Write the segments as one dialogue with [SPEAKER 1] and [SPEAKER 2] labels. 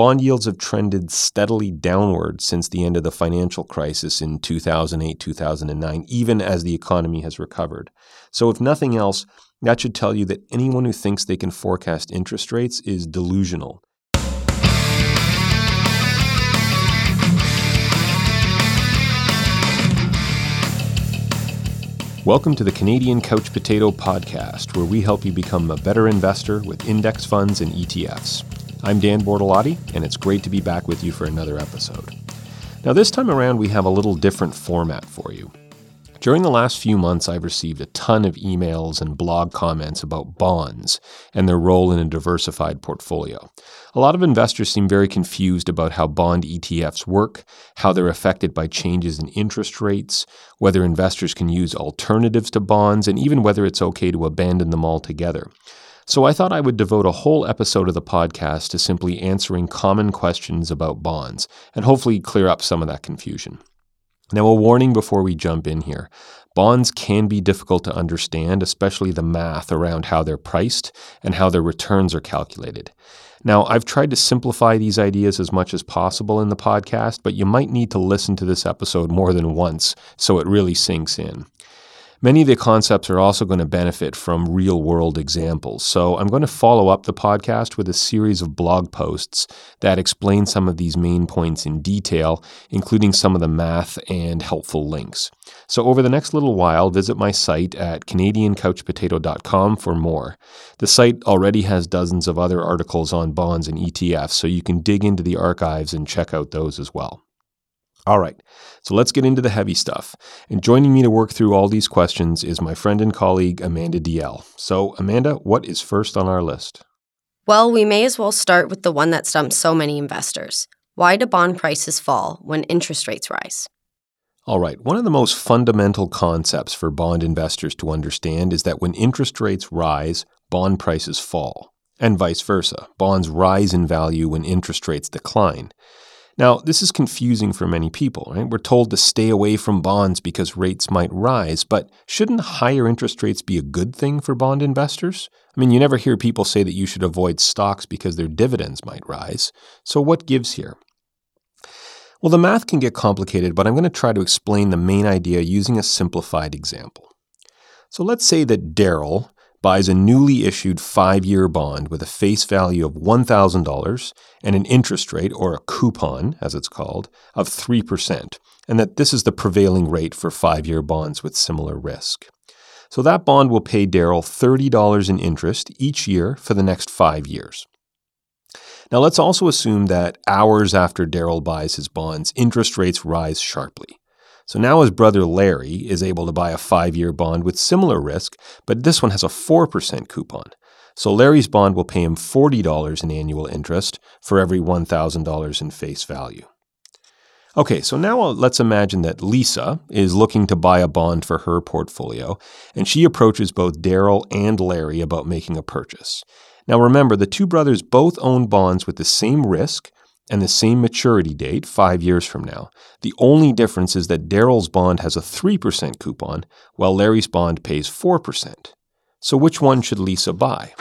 [SPEAKER 1] bond yields have trended steadily downward since the end of the financial crisis in 2008 2009, even as the economy has recovered. So, if nothing else, that should tell you that anyone who thinks they can forecast interest rates is delusional. Welcome to the Canadian Couch Potato Podcast, where we help you become a better investor with index funds and ETFs. I'm Dan Bortolotti, and it's great to be back with you for another episode. Now, this time around, we have a little different format for you. During the last few months, I've received a ton of emails and blog comments about bonds and their role in a diversified portfolio. A lot of investors seem very confused about how bond ETFs work, how they're affected by changes in interest rates, whether investors can use alternatives to bonds, and even whether it's okay to abandon them altogether. So I thought I would devote a whole episode of the podcast to simply answering common questions about bonds and hopefully clear up some of that confusion. Now, a warning before we jump in here. Bonds can be difficult to understand, especially the math around how they're priced and how their returns are calculated. Now, I've tried to simplify these ideas as much as possible in the podcast, but you might need to listen to this episode more than once so it really sinks in. Many of the concepts are also going to benefit from real world examples. So I'm going to follow up the podcast with a series of blog posts that explain some of these main points in detail, including some of the math and helpful links. So over the next little while, visit my site at canadiancouchpotato.com for more. The site already has dozens of other articles on bonds and ETFs, so you can dig into the archives and check out those as well. All right, so let's get into the heavy stuff. And joining me to work through all these questions is my friend and colleague, Amanda Diel. So, Amanda, what is first on our list?
[SPEAKER 2] Well, we may as well start with the one that stumps so many investors. Why do bond prices fall when interest rates rise?
[SPEAKER 1] All right, one of the most fundamental concepts for bond investors to understand is that when interest rates rise, bond prices fall, and vice versa. Bonds rise in value when interest rates decline. Now, this is confusing for many people, right? We're told to stay away from bonds because rates might rise, but shouldn't higher interest rates be a good thing for bond investors? I mean, you never hear people say that you should avoid stocks because their dividends might rise. So, what gives here? Well, the math can get complicated, but I'm going to try to explain the main idea using a simplified example. So, let's say that Daryl buys a newly issued five year bond with a face value of $1,000 and an interest rate, or a coupon as it's called, of 3%, and that this is the prevailing rate for five year bonds with similar risk. So that bond will pay Daryl $30 in interest each year for the next five years. Now let's also assume that hours after Daryl buys his bonds, interest rates rise sharply. So now his brother Larry is able to buy a five year bond with similar risk, but this one has a 4% coupon. So Larry's bond will pay him $40 in annual interest for every $1,000 in face value. Okay, so now let's imagine that Lisa is looking to buy a bond for her portfolio, and she approaches both Daryl and Larry about making a purchase. Now remember, the two brothers both own bonds with the same risk and the same maturity date five years from now. The only difference is that Daryl's bond has a 3% coupon, while Larry's bond pays 4%. So which one should Lisa buy?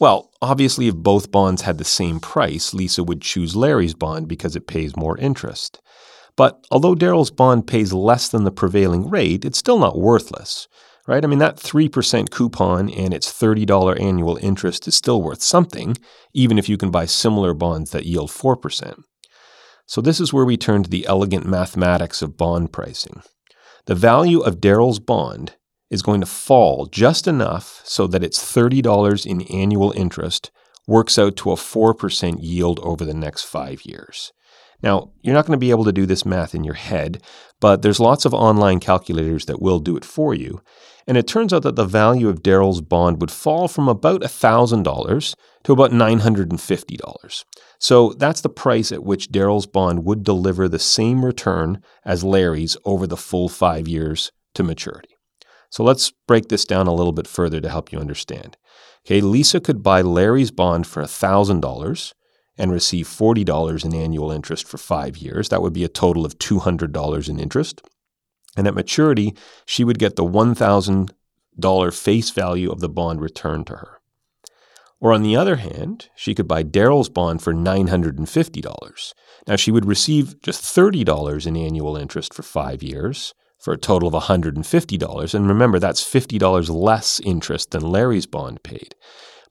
[SPEAKER 1] Well, obviously, if both bonds had the same price, Lisa would choose Larry's bond because it pays more interest. But although Daryl's bond pays less than the prevailing rate, it's still not worthless right? I mean, that 3% coupon and its $30 annual interest is still worth something, even if you can buy similar bonds that yield 4%. So, this is where we turn to the elegant mathematics of bond pricing. The value of Daryl's bond is going to fall just enough so that its $30 in annual interest works out to a 4% yield over the next five years. Now, you're not going to be able to do this math in your head, but there's lots of online calculators that will do it for you. And it turns out that the value of Daryl's bond would fall from about $1,000 to about $950. So that's the price at which Daryl's bond would deliver the same return as Larry's over the full five years to maturity. So let's break this down a little bit further to help you understand. Okay, Lisa could buy Larry's bond for $1,000 and receive $40 in annual interest for five years. That would be a total of $200 in interest. And at maturity, she would get the $1,000 face value of the bond returned to her. Or on the other hand, she could buy Daryl's bond for $950. Now she would receive just $30 in annual interest for five years for a total of $150. And remember, that's $50 less interest than Larry's bond paid.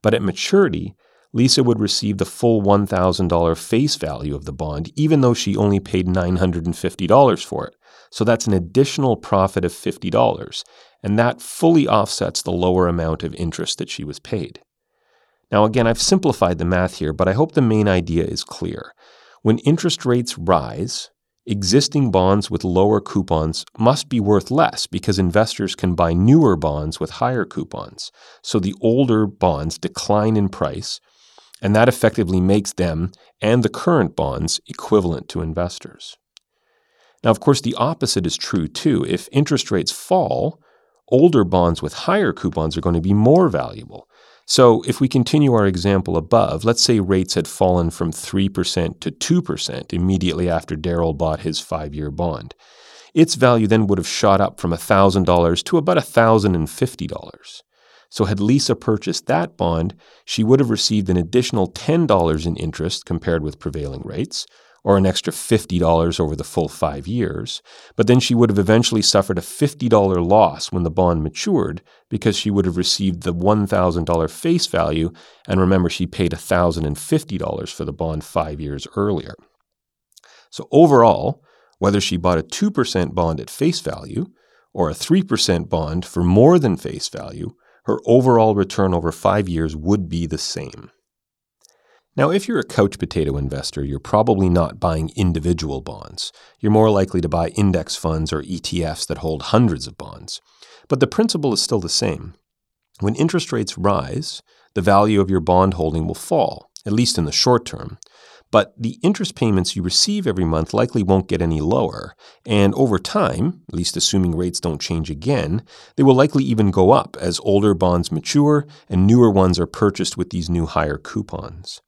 [SPEAKER 1] But at maturity, Lisa would receive the full $1,000 face value of the bond, even though she only paid $950 for it. So that's an additional profit of $50, and that fully offsets the lower amount of interest that she was paid. Now, again, I've simplified the math here, but I hope the main idea is clear. When interest rates rise, existing bonds with lower coupons must be worth less because investors can buy newer bonds with higher coupons. So the older bonds decline in price, and that effectively makes them and the current bonds equivalent to investors. Now, of course, the opposite is true too. If interest rates fall, older bonds with higher coupons are going to be more valuable. So, if we continue our example above, let's say rates had fallen from 3% to 2% immediately after Daryl bought his five year bond. Its value then would have shot up from $1,000 to about $1,050. So, had Lisa purchased that bond, she would have received an additional $10 in interest compared with prevailing rates, or an extra $50 over the full five years, but then she would have eventually suffered a $50 loss when the bond matured because she would have received the $1,000 face value, and remember, she paid $1,050 for the bond five years earlier. So overall, whether she bought a 2% bond at face value or a 3% bond for more than face value, her overall return over five years would be the same. Now, if you're a couch potato investor, you're probably not buying individual bonds. You're more likely to buy index funds or ETFs that hold hundreds of bonds. But the principle is still the same. When interest rates rise, the value of your bond holding will fall, at least in the short term. But the interest payments you receive every month likely won't get any lower. And over time, at least assuming rates don't change again, they will likely even go up as older bonds mature and newer ones are purchased with these new higher coupons.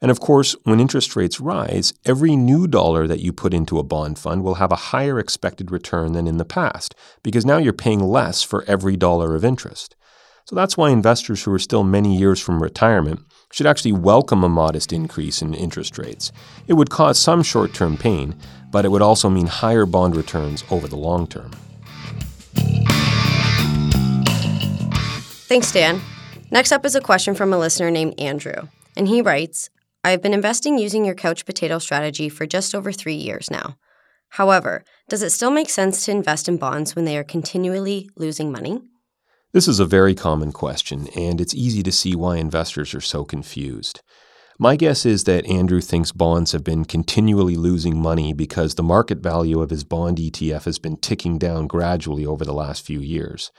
[SPEAKER 1] And of course, when interest rates rise, every new dollar that you put into a bond fund will have a higher expected return than in the past, because now you're paying less for every dollar of interest. So that's why investors who are still many years from retirement should actually welcome a modest increase in interest rates. It would cause some short term pain, but it would also mean higher bond returns over the long term.
[SPEAKER 2] Thanks, Dan. Next up is a question from a listener named Andrew. And he writes I have been investing using your couch potato strategy for just over three years now. However, does it still make sense to invest in bonds when they are continually losing money?
[SPEAKER 1] This is a very common question, and it's easy to see why investors are so confused. My guess is that Andrew thinks bonds have been continually losing money because the market value of his bond ETF has been ticking down gradually over the last few years.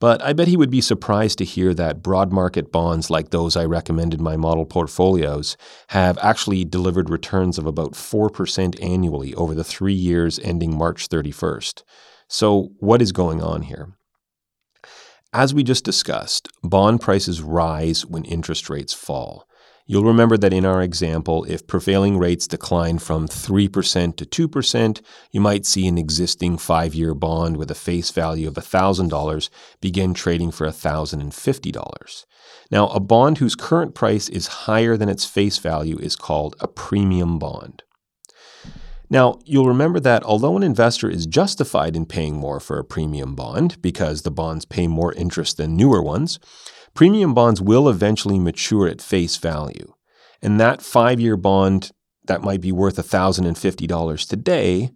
[SPEAKER 1] But I bet he would be surprised to hear that broad market bonds like those I recommended my model portfolios have actually delivered returns of about 4% annually over the three years ending March 31st. So, what is going on here? As we just discussed, bond prices rise when interest rates fall. You'll remember that in our example, if prevailing rates decline from 3% to 2%, you might see an existing five year bond with a face value of $1,000 begin trading for $1,050. Now, a bond whose current price is higher than its face value is called a premium bond. Now, you'll remember that although an investor is justified in paying more for a premium bond because the bonds pay more interest than newer ones, Premium bonds will eventually mature at face value. And that five year bond that might be worth $1,050 today,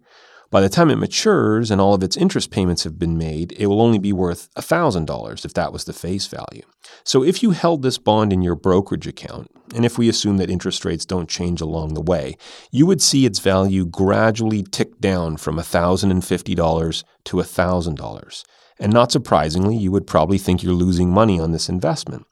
[SPEAKER 1] by the time it matures and all of its interest payments have been made, it will only be worth $1,000 if that was the face value. So if you held this bond in your brokerage account, and if we assume that interest rates don't change along the way, you would see its value gradually tick down from $1,050 to $1,000. And not surprisingly, you would probably think you're losing money on this investment.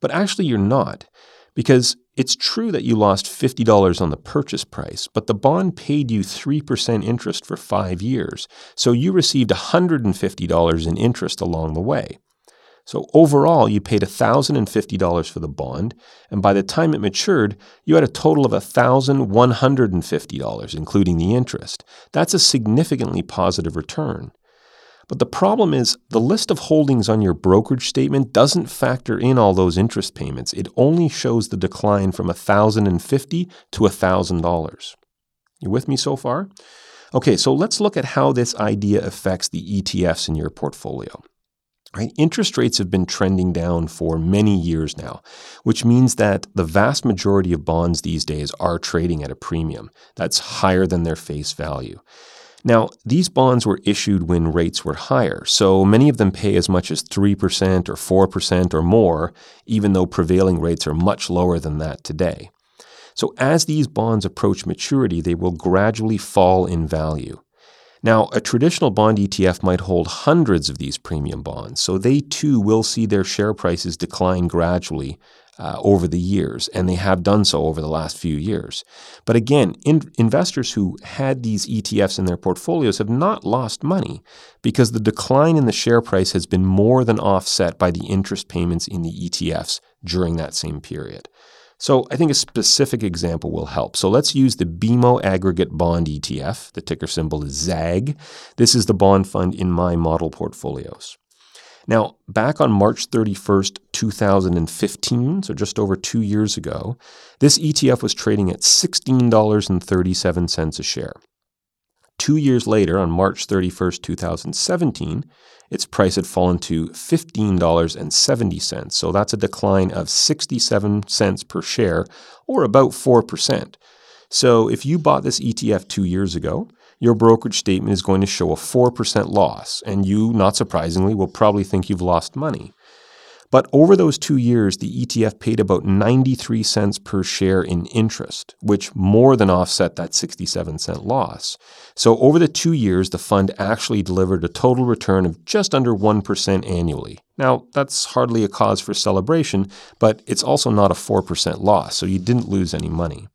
[SPEAKER 1] But actually, you're not, because it's true that you lost $50 on the purchase price, but the bond paid you 3% interest for five years, so you received $150 in interest along the way. So overall, you paid $1,050 for the bond, and by the time it matured, you had a total of $1,150, including the interest. That's a significantly positive return. But the problem is the list of holdings on your brokerage statement doesn't factor in all those interest payments. It only shows the decline from 1,050 to $1,000. You with me so far? Okay, so let's look at how this idea affects the ETFs in your portfolio. Right? Interest rates have been trending down for many years now, which means that the vast majority of bonds these days are trading at a premium that's higher than their face value. Now, these bonds were issued when rates were higher, so many of them pay as much as 3% or 4% or more, even though prevailing rates are much lower than that today. So, as these bonds approach maturity, they will gradually fall in value. Now, a traditional bond ETF might hold hundreds of these premium bonds, so they too will see their share prices decline gradually uh, over the years, and they have done so over the last few years. But again, in, investors who had these ETFs in their portfolios have not lost money because the decline in the share price has been more than offset by the interest payments in the ETFs during that same period. So I think a specific example will help. So let's use the BMO Aggregate Bond ETF. The ticker symbol is ZAG. This is the bond fund in my model portfolios. Now, back on March 31st, 2015, so just over two years ago, this ETF was trading at $16.37 a share. Two years later, on March 31st, 2017, its price had fallen to $15.70. So that's a decline of 67 cents per share, or about 4%. So if you bought this ETF two years ago, your brokerage statement is going to show a 4% loss, and you, not surprisingly, will probably think you've lost money. But over those two years, the ETF paid about 93 cents per share in interest, which more than offset that 67 cent loss. So over the two years, the fund actually delivered a total return of just under 1% annually. Now, that's hardly a cause for celebration, but it's also not a 4% loss, so you didn't lose any money.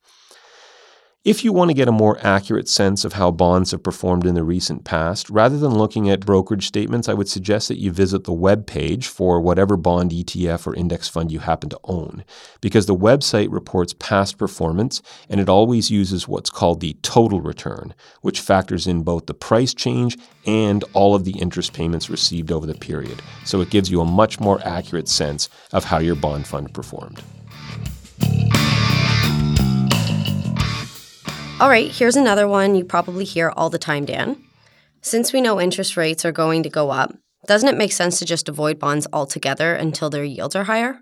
[SPEAKER 1] If you want to get a more accurate sense of how bonds have performed in the recent past, rather than looking at brokerage statements, I would suggest that you visit the web page for whatever bond ETF or index fund you happen to own, because the website reports past performance and it always uses what's called the total return, which factors in both the price change and all of the interest payments received over the period. So it gives you a much more accurate sense of how your bond fund performed.
[SPEAKER 2] All right, here's another one you probably hear all the time, Dan. Since we know interest rates are going to go up, doesn't it make sense to just avoid bonds altogether until their yields are higher?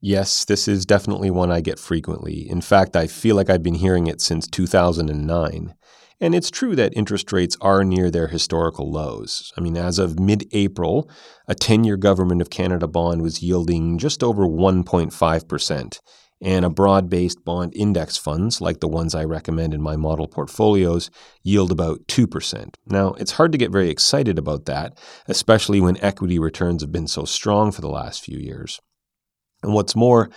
[SPEAKER 1] Yes, this is definitely one I get frequently. In fact, I feel like I've been hearing it since 2009. And it's true that interest rates are near their historical lows. I mean, as of mid April, a 10 year Government of Canada bond was yielding just over 1.5% and a broad based bond index funds, like the ones I recommend in my model portfolios, yield about 2%. Now, it's hard to get very excited about that, especially when equity returns have been so strong for the last few years. And what's more,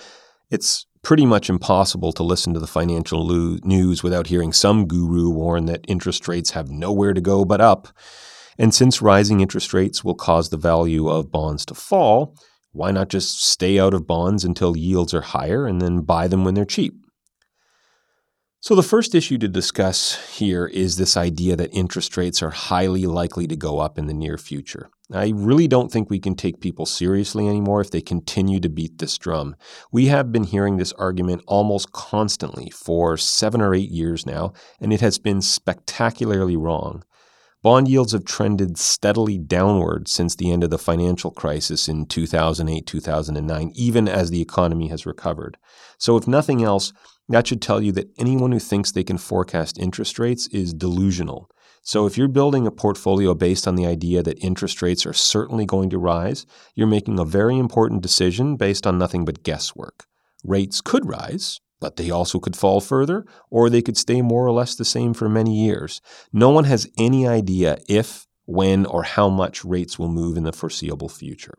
[SPEAKER 1] it's pretty much impossible to listen to the financial news without hearing some guru warn that interest rates have nowhere to go but up. And since rising interest rates will cause the value of bonds to fall, why not just stay out of bonds until yields are higher and then buy them when they're cheap? So, the first issue to discuss here is this idea that interest rates are highly likely to go up in the near future. I really don't think we can take people seriously anymore if they continue to beat this drum. We have been hearing this argument almost constantly for seven or eight years now, and it has been spectacularly wrong. Bond yields have trended steadily downward since the end of the financial crisis in 2008 2009, even as the economy has recovered. So, if nothing else, that should tell you that anyone who thinks they can forecast interest rates is delusional. So, if you're building a portfolio based on the idea that interest rates are certainly going to rise, you're making a very important decision based on nothing but guesswork. Rates could rise, but they also could fall further, or they could stay more or less the same for many years. No one has any idea if, when, or how much rates will move in the foreseeable future.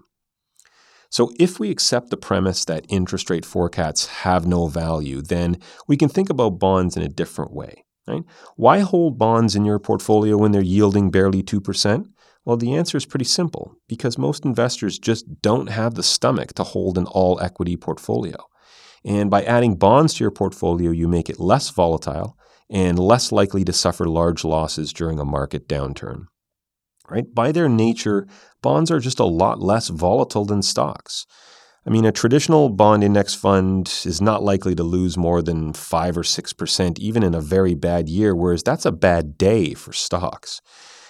[SPEAKER 1] So, if we accept the premise that interest rate forecasts have no value, then we can think about bonds in a different way. Right? Why hold bonds in your portfolio when they're yielding barely 2%? Well, the answer is pretty simple because most investors just don't have the stomach to hold an all equity portfolio. And by adding bonds to your portfolio, you make it less volatile and less likely to suffer large losses during a market downturn. right? By their nature, bonds are just a lot less volatile than stocks. I mean, a traditional bond index fund is not likely to lose more than 5 or 6%, even in a very bad year, whereas that's a bad day for stocks.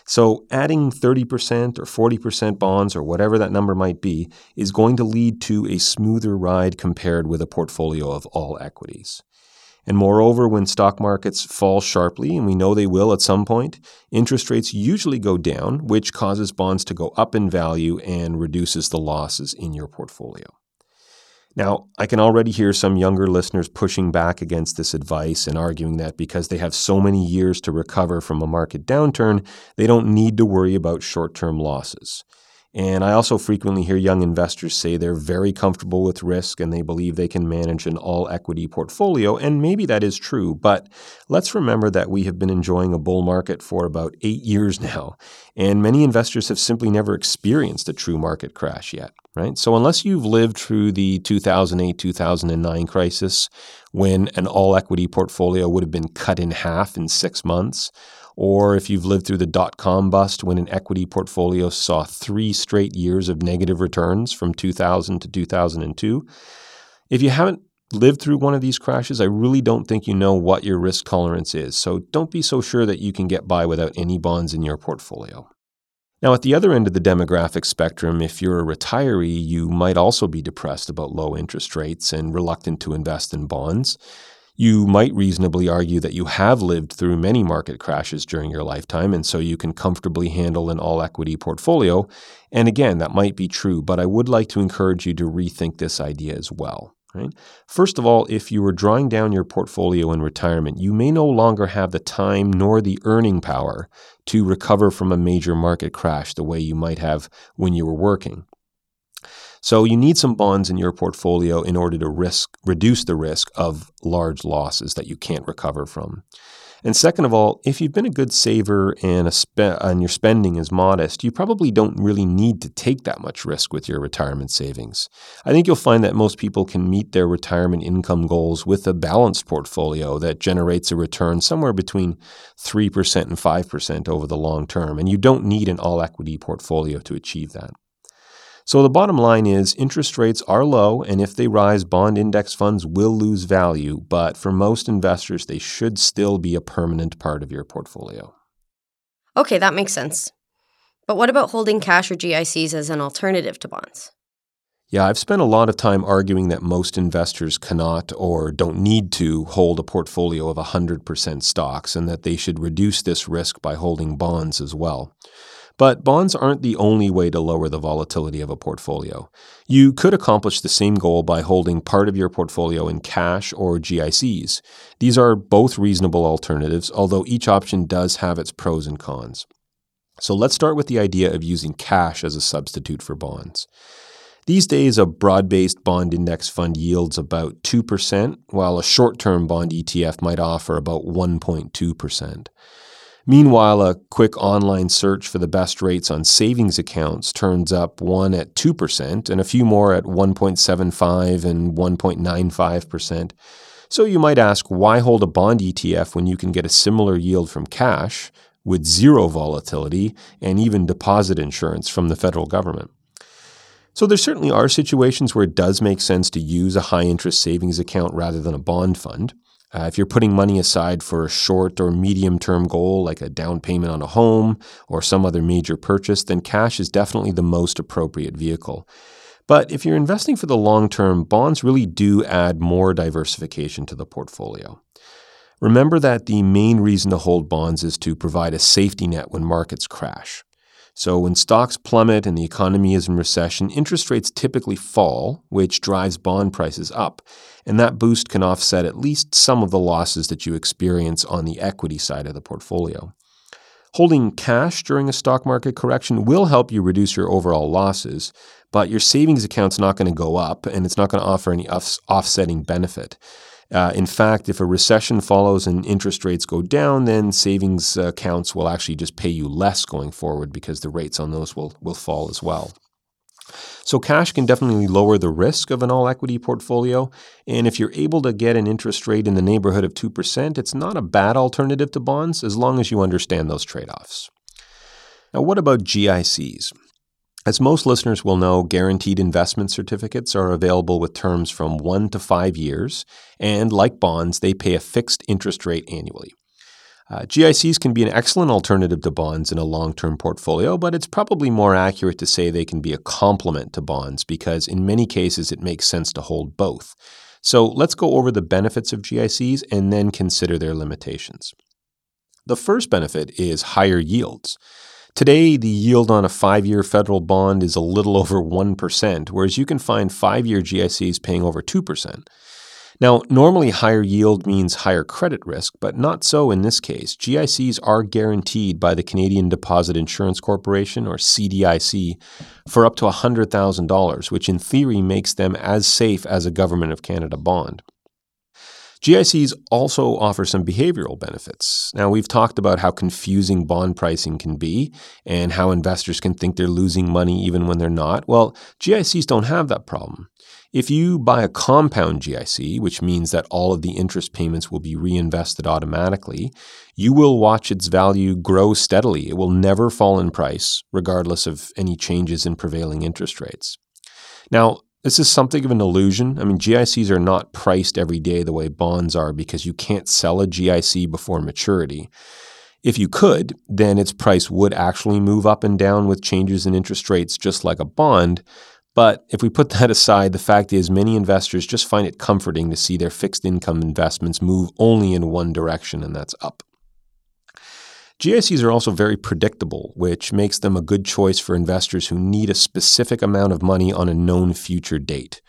[SPEAKER 1] So, adding 30% or 40% bonds or whatever that number might be is going to lead to a smoother ride compared with a portfolio of all equities. And moreover, when stock markets fall sharply, and we know they will at some point, interest rates usually go down, which causes bonds to go up in value and reduces the losses in your portfolio. Now, I can already hear some younger listeners pushing back against this advice and arguing that because they have so many years to recover from a market downturn, they don't need to worry about short term losses. And I also frequently hear young investors say they're very comfortable with risk and they believe they can manage an all equity portfolio. And maybe that is true, but let's remember that we have been enjoying a bull market for about eight years now. And many investors have simply never experienced a true market crash yet, right? So unless you've lived through the 2008 2009 crisis, when an all equity portfolio would have been cut in half in six months, or if you've lived through the dot com bust when an equity portfolio saw three straight years of negative returns from 2000 to 2002. If you haven't lived through one of these crashes, I really don't think you know what your risk tolerance is. So don't be so sure that you can get by without any bonds in your portfolio. Now, at the other end of the demographic spectrum, if you're a retiree, you might also be depressed about low interest rates and reluctant to invest in bonds. You might reasonably argue that you have lived through many market crashes during your lifetime, and so you can comfortably handle an all equity portfolio. And again, that might be true, but I would like to encourage you to rethink this idea as well. Right? First of all, if you are drawing down your portfolio in retirement, you may no longer have the time nor the earning power to recover from a major market crash the way you might have when you were working. So you need some bonds in your portfolio in order to risk reduce the risk of large losses that you can't recover from. And second of all, if you've been a good saver and, spe- and your spending is modest, you probably don't really need to take that much risk with your retirement savings. I think you'll find that most people can meet their retirement income goals with a balanced portfolio that generates a return somewhere between 3% and 5% over the long term. And you don't need an all equity portfolio to achieve that. So the bottom line is interest rates are low, and if they rise, bond index funds will lose value. But for most investors, they should still be a permanent part of your portfolio.
[SPEAKER 2] Okay, that makes sense. But what about holding cash or GICs as an alternative to bonds?
[SPEAKER 1] Yeah, I've spent a lot of time arguing that most investors cannot or don't need to hold a portfolio of 100% stocks and that they should reduce this risk by holding bonds as well. But bonds aren't the only way to lower the volatility of a portfolio. You could accomplish the same goal by holding part of your portfolio in cash or GICs. These are both reasonable alternatives, although each option does have its pros and cons. So let's start with the idea of using cash as a substitute for bonds. These days, a broad based bond index fund yields about 2%, while a short term bond ETF might offer about 1.2%. Meanwhile, a quick online search for the best rates on savings accounts turns up one at 2% and a few more at 1.75 and 1.95%. So you might ask, why hold a bond ETF when you can get a similar yield from cash with zero volatility and even deposit insurance from the federal government? So there certainly are situations where it does make sense to use a high interest savings account rather than a bond fund. Uh, if you're putting money aside for a short or medium term goal, like a down payment on a home or some other major purchase, then cash is definitely the most appropriate vehicle. But if you're investing for the long term, bonds really do add more diversification to the portfolio. Remember that the main reason to hold bonds is to provide a safety net when markets crash. So, when stocks plummet and the economy is in recession, interest rates typically fall, which drives bond prices up. And that boost can offset at least some of the losses that you experience on the equity side of the portfolio. Holding cash during a stock market correction will help you reduce your overall losses, but your savings account's not going to go up and it's not going to offer any offsetting benefit. Uh, in fact, if a recession follows and interest rates go down, then savings accounts will actually just pay you less going forward because the rates on those will, will fall as well. So, cash can definitely lower the risk of an all equity portfolio. And if you're able to get an interest rate in the neighborhood of 2%, it's not a bad alternative to bonds as long as you understand those trade offs. Now, what about GICs? As most listeners will know, guaranteed investment certificates are available with terms from one to five years, and like bonds, they pay a fixed interest rate annually. Uh, GICs can be an excellent alternative to bonds in a long term portfolio, but it's probably more accurate to say they can be a complement to bonds because in many cases it makes sense to hold both. So let's go over the benefits of GICs and then consider their limitations. The first benefit is higher yields. Today, the yield on a five year federal bond is a little over 1%, whereas you can find five year GICs paying over 2%. Now, normally higher yield means higher credit risk, but not so in this case. GICs are guaranteed by the Canadian Deposit Insurance Corporation, or CDIC, for up to $100,000, which in theory makes them as safe as a Government of Canada bond. GICs also offer some behavioral benefits. Now, we've talked about how confusing bond pricing can be and how investors can think they're losing money even when they're not. Well, GICs don't have that problem. If you buy a compound GIC, which means that all of the interest payments will be reinvested automatically, you will watch its value grow steadily. It will never fall in price, regardless of any changes in prevailing interest rates. Now, this is something of an illusion. I mean, GICs are not priced every day the way bonds are because you can't sell a GIC before maturity. If you could, then its price would actually move up and down with changes in interest rates just like a bond, but if we put that aside, the fact is many investors just find it comforting to see their fixed income investments move only in one direction, and that's up. GICs are also very predictable, which makes them a good choice for investors who need a specific amount of money on a known future date.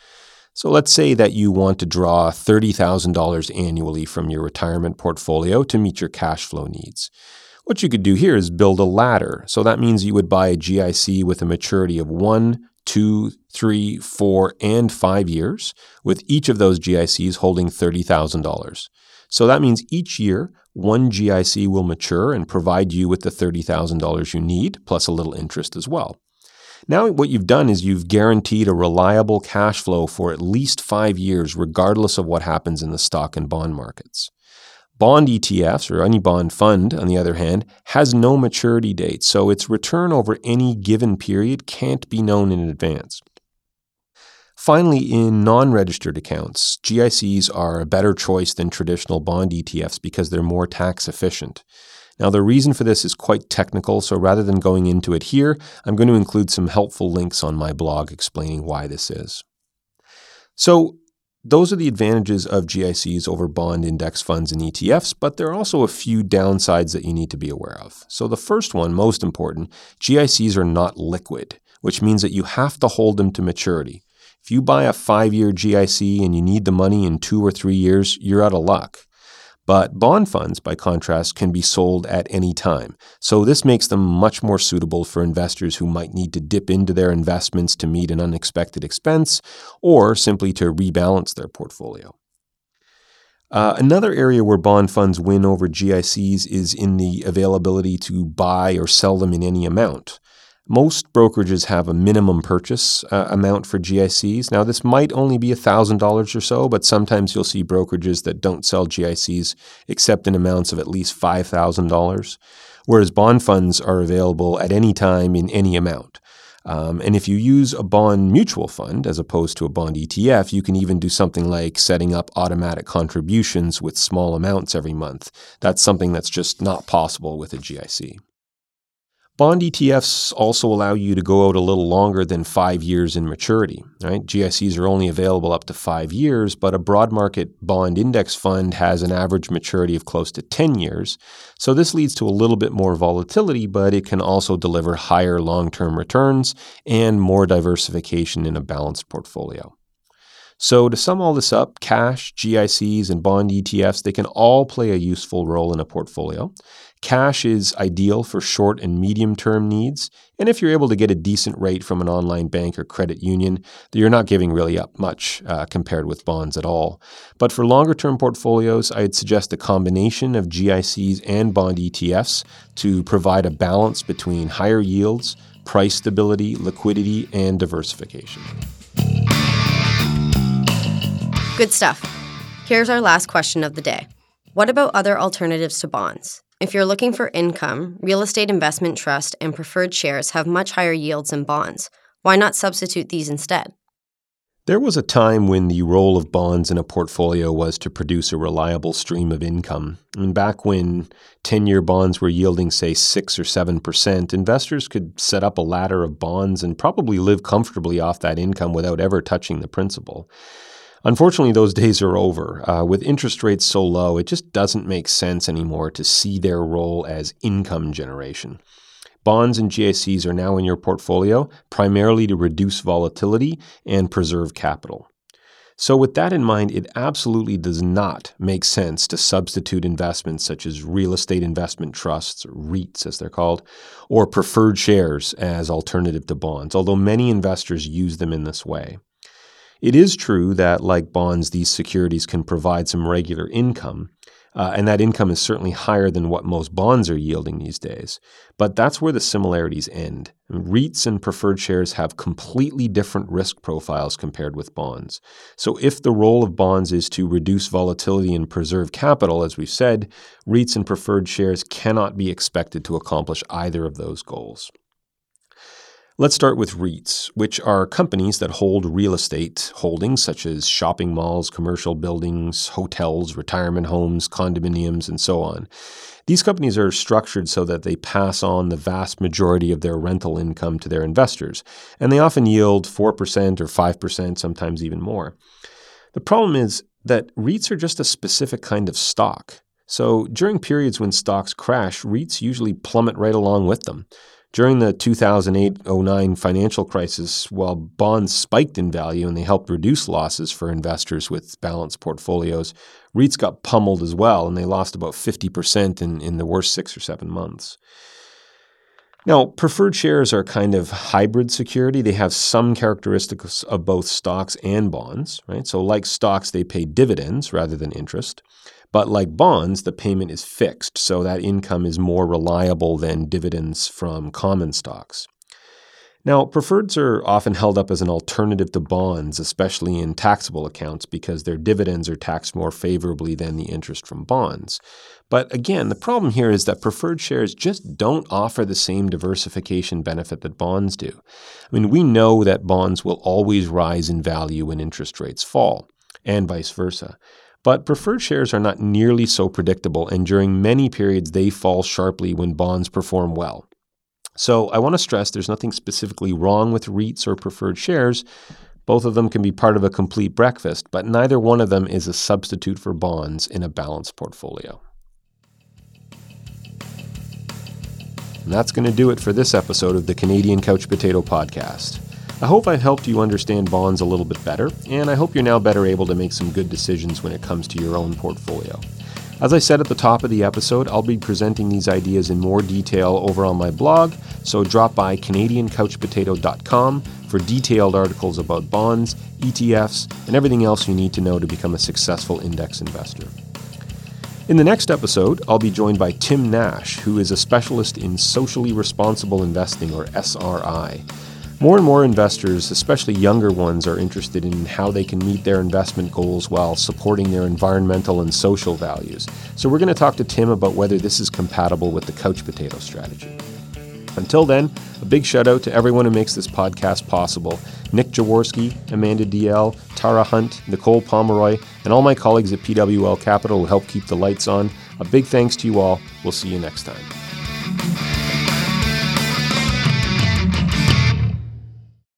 [SPEAKER 1] So let's say that you want to draw $30,000 annually from your retirement portfolio to meet your cash flow needs. What you could do here is build a ladder. So that means you would buy a GIC with a maturity of one, two, three, four, and five years, with each of those GICs holding $30,000. So that means each year, one GIC will mature and provide you with the $30,000 you need, plus a little interest as well. Now, what you've done is you've guaranteed a reliable cash flow for at least five years, regardless of what happens in the stock and bond markets. Bond ETFs, or any bond fund, on the other hand, has no maturity date, so its return over any given period can't be known in advance. Finally, in non registered accounts, GICs are a better choice than traditional bond ETFs because they're more tax efficient. Now, the reason for this is quite technical, so rather than going into it here, I'm going to include some helpful links on my blog explaining why this is. So, those are the advantages of GICs over bond index funds and ETFs, but there are also a few downsides that you need to be aware of. So, the first one, most important, GICs are not liquid, which means that you have to hold them to maturity. If you buy a five year GIC and you need the money in two or three years, you're out of luck. But bond funds, by contrast, can be sold at any time. So this makes them much more suitable for investors who might need to dip into their investments to meet an unexpected expense or simply to rebalance their portfolio. Uh, another area where bond funds win over GICs is in the availability to buy or sell them in any amount. Most brokerages have a minimum purchase uh, amount for GICs. Now, this might only be $1,000 or so, but sometimes you'll see brokerages that don't sell GICs except in amounts of at least $5,000, whereas bond funds are available at any time in any amount. Um, and if you use a bond mutual fund as opposed to a bond ETF, you can even do something like setting up automatic contributions with small amounts every month. That's something that's just not possible with a GIC. Bond ETFs also allow you to go out a little longer than five years in maturity. Right? GICs are only available up to five years, but a broad market bond index fund has an average maturity of close to 10 years. So this leads to a little bit more volatility, but it can also deliver higher long term returns and more diversification in a balanced portfolio. So to sum all this up, cash, GICs, and bond ETFs, they can all play a useful role in a portfolio. Cash is ideal for short and medium term needs, and if you're able to get a decent rate from an online bank or credit union, you're not giving really up much uh, compared with bonds at all. But for longer term portfolios, I'd suggest a combination of GICs and bond ETFs to provide a balance between higher yields, price stability, liquidity, and diversification.
[SPEAKER 2] Good stuff. Here's our last question of the day What about other alternatives to bonds? If you're looking for income, real estate investment trust and preferred shares have much higher yields than bonds. Why not substitute these instead?
[SPEAKER 1] There was a time when the role of bonds in a portfolio was to produce a reliable stream of income. And back when 10 year bonds were yielding, say, 6 or 7%, investors could set up a ladder of bonds and probably live comfortably off that income without ever touching the principal. Unfortunately, those days are over. Uh, with interest rates so low, it just doesn't make sense anymore to see their role as income generation. Bonds and GICs are now in your portfolio primarily to reduce volatility and preserve capital. So, with that in mind, it absolutely does not make sense to substitute investments such as real estate investment trusts, REITs as they're called, or preferred shares as alternative to bonds, although many investors use them in this way. It is true that, like bonds, these securities can provide some regular income, uh, and that income is certainly higher than what most bonds are yielding these days. But that's where the similarities end. REITs and preferred shares have completely different risk profiles compared with bonds. So, if the role of bonds is to reduce volatility and preserve capital, as we've said, REITs and preferred shares cannot be expected to accomplish either of those goals. Let's start with REITs, which are companies that hold real estate holdings such as shopping malls, commercial buildings, hotels, retirement homes, condominiums, and so on. These companies are structured so that they pass on the vast majority of their rental income to their investors, and they often yield 4% or 5%, sometimes even more. The problem is that REITs are just a specific kind of stock. So during periods when stocks crash, REITs usually plummet right along with them. During the 2008 09 financial crisis, while bonds spiked in value and they helped reduce losses for investors with balanced portfolios, REITs got pummeled as well, and they lost about 50% in, in the worst six or seven months. Now, preferred shares are kind of hybrid security. They have some characteristics of both stocks and bonds, right? So, like stocks, they pay dividends rather than interest. But like bonds, the payment is fixed, so that income is more reliable than dividends from common stocks. Now, preferreds are often held up as an alternative to bonds, especially in taxable accounts, because their dividends are taxed more favorably than the interest from bonds. But again, the problem here is that preferred shares just don't offer the same diversification benefit that bonds do. I mean, we know that bonds will always rise in value when interest rates fall, and vice versa. But preferred shares are not nearly so predictable, and during many periods, they fall sharply when bonds perform well. So I want to stress there's nothing specifically wrong with REITs or preferred shares. Both of them can be part of a complete breakfast, but neither one of them is a substitute for bonds in a balanced portfolio. And that's going to do it for this episode of the Canadian Couch Potato Podcast. I hope I've helped you understand bonds a little bit better, and I hope you're now better able to make some good decisions when it comes to your own portfolio. As I said at the top of the episode, I'll be presenting these ideas in more detail over on my blog, so drop by CanadianCouchPotato.com for detailed articles about bonds, ETFs, and everything else you need to know to become a successful index investor. In the next episode, I'll be joined by Tim Nash, who is a specialist in socially responsible investing, or SRI. More and more investors, especially younger ones, are interested in how they can meet their investment goals while supporting their environmental and social values. So, we're going to talk to Tim about whether this is compatible with the couch potato strategy. Until then, a big shout out to everyone who makes this podcast possible Nick Jaworski, Amanda Diel, Tara Hunt, Nicole Pomeroy, and all my colleagues at PWL Capital who help keep the lights on. A big thanks to you all. We'll see you next time.